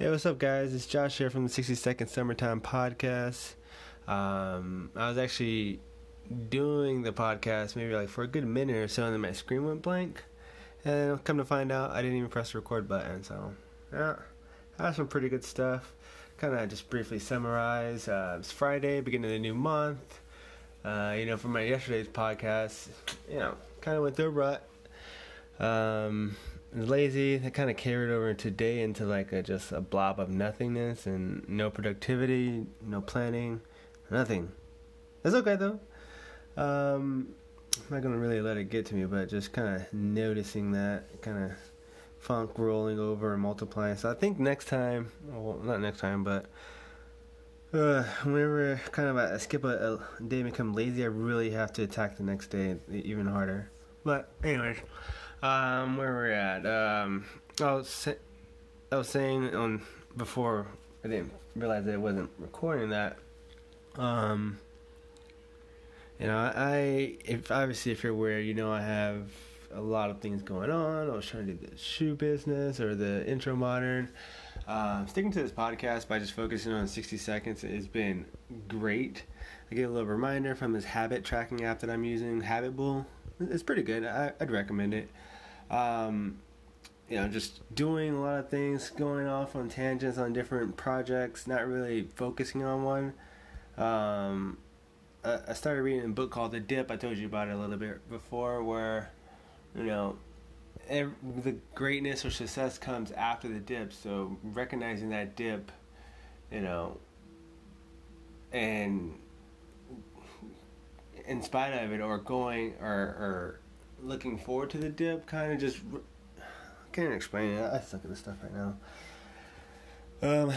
Hey, what's up, guys? It's Josh here from the 60 Second Summertime Podcast. Um, I was actually doing the podcast maybe like for a good minute or so, and then my screen went blank. And come to find out, I didn't even press the record button. So, yeah, I have some pretty good stuff. Kind of just briefly summarize. Uh, it's Friday, beginning of the new month. Uh, you know, from my yesterday's podcast, you know, kind of went through a rut. Um, lazy. That kind of carried over today into like a, just a blob of nothingness and no productivity, no planning, nothing. It's okay though. Um, I'm not gonna really let it get to me, but just kind of noticing that kind of funk rolling over and multiplying. So I think next time, well, not next time, but uh, whenever kind of I skip a, a day and become lazy, I really have to attack the next day even harder. But anyways, um, where we're at, um, I was I was saying on before I didn't realize that it wasn't recording that. Um, you know, I if obviously if you're aware, you know I have a lot of things going on. I was trying to do the shoe business or the intro modern. Uh, sticking to this podcast by just focusing on 60 seconds has been great. I get a little reminder from this habit tracking app that I'm using, Habitbull. It's pretty good. I, would recommend it. Um, you know, just doing a lot of things, going off on tangents on different projects, not really focusing on one. Um, I started reading a book called The Dip. I told you about it a little bit before, where you know every, the greatness or success comes after the dip. So recognizing that dip, you know, and in spite of it, or going or or looking forward to the dip, kind of just I can't explain it. I suck at this stuff right now. Um,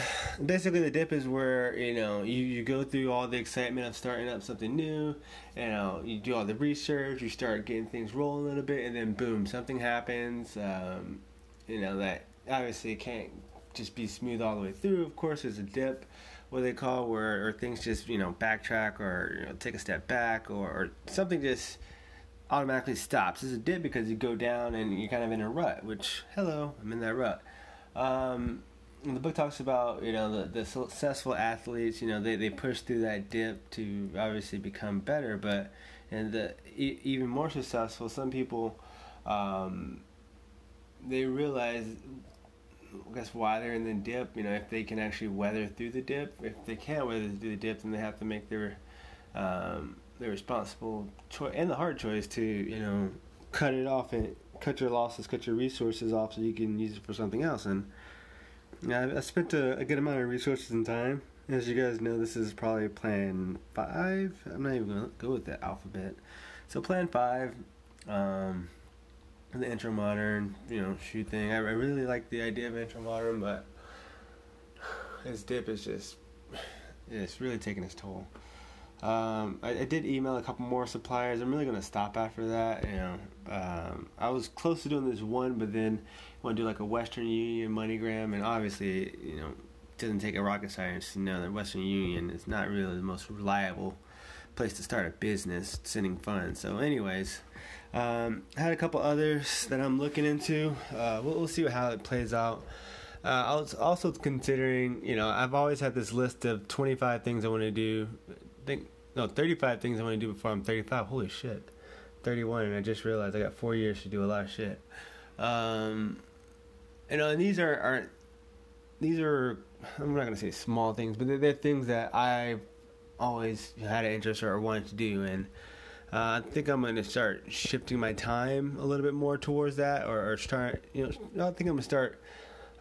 basically, the dip is where you know you, you go through all the excitement of starting up something new. You know, you do all the research, you start getting things rolling a little bit, and then boom, something happens. Um, you know that obviously can't just be smooth all the way through. Of course, there's a dip, what they call where or things just you know backtrack or you know, take a step back or, or something just automatically stops. It's a dip because you go down and you're kind of in a rut. Which hello, I'm in that rut. Um, the book talks about you know the, the successful athletes you know they, they push through that dip to obviously become better but and the e- even more successful some people um, they realize I guess why they're in the dip you know if they can actually weather through the dip if they can't weather through the dip then they have to make their um, their responsible choice and the hard choice to you know cut it off and cut your losses cut your resources off so you can use it for something else and yeah, I spent a, a, good amount of resources and time. As you guys know, this is probably plan five. I'm not even gonna go with the alphabet. So plan five, um, the intro modern, you know, shoe thing. I, I really like the idea of intro modern, but his dip is just, it's really taking its toll. Um, I, I, did email a couple more suppliers. I'm really gonna stop after that. You know, um, I was close to doing this one, but then I want to do like a Western Union MoneyGram, and obviously, you know, it doesn't take a rocket science to know that Western Union is not really the most reliable place to start a business sending funds. So, anyways, um, I had a couple others that I'm looking into. Uh, we'll, we'll, see how it plays out. Uh, I was also considering, you know, I've always had this list of 25 things I want to do. I think no, 35 things I want to do before I'm 35. Holy shit, 31, and I just realized I got four years to do a lot of shit. Um, you know, and these are are these are I'm not gonna say small things, but they're, they're things that I've always had an interest or wanted to do, and uh, I think I'm gonna start shifting my time a little bit more towards that, or, or start. You know, I think I'm gonna start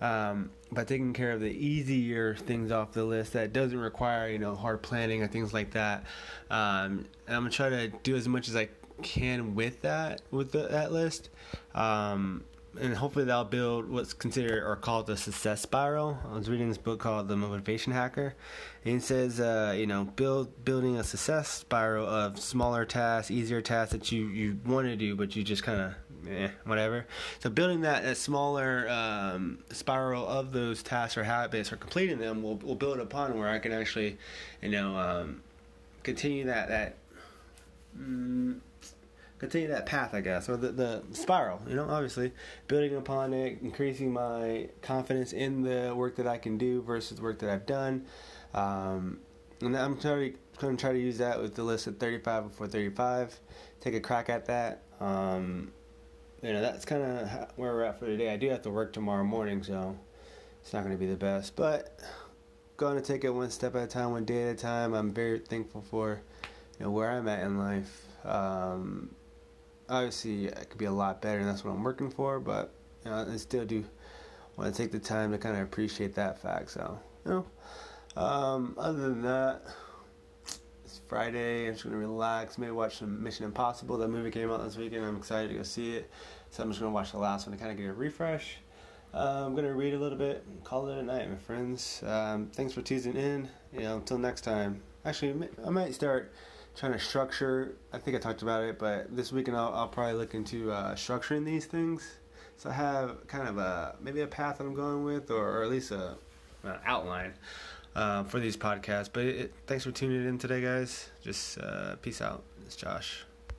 um, by taking care of the easier things off the list that doesn't require you know hard planning or things like that. Um, and I'm gonna try to do as much as I can with that with the, that list. Um, and hopefully that'll build what's considered or called the success spiral. I was reading this book called The Motivation Hacker, and it says, uh, you know, build building a success spiral of smaller tasks, easier tasks that you you want to do, but you just kind of eh, whatever. So building that a smaller um, spiral of those tasks or habits or completing them will will build upon where I can actually, you know, um, continue that that. Mm, continue that path, I guess, or the, the spiral, you know, obviously, building upon it, increasing my confidence in the work that I can do versus work that I've done. Um, and I'm trying to try to use that with the list of 35 before 35, take a crack at that. Um, you know, that's kind of where we're at for today. I do have to work tomorrow morning, so it's not going to be the best, but going to take it one step at a time, one day at a time. I'm very thankful for you know where I'm at in life. Um, obviously it could be a lot better, and that's what I'm working for. But you know, I still do want to take the time to kind of appreciate that fact. So you know, um, other than that, it's Friday. I'm just gonna relax. Maybe watch some Mission Impossible. That movie came out this weekend. I'm excited to go see it. So I'm just gonna watch the last one to kind of get a refresh. Uh, I'm gonna read a little bit call it a night, my friends. Um, thanks for teasing in. You know, until next time. Actually, I might start trying to structure. I think I talked about it, but this weekend I'll, I'll probably look into uh, structuring these things. So I have kind of a maybe a path that I'm going with, or, or at least a an outline uh, for these podcasts. But it, thanks for tuning in today, guys. Just uh, peace out. It's Josh.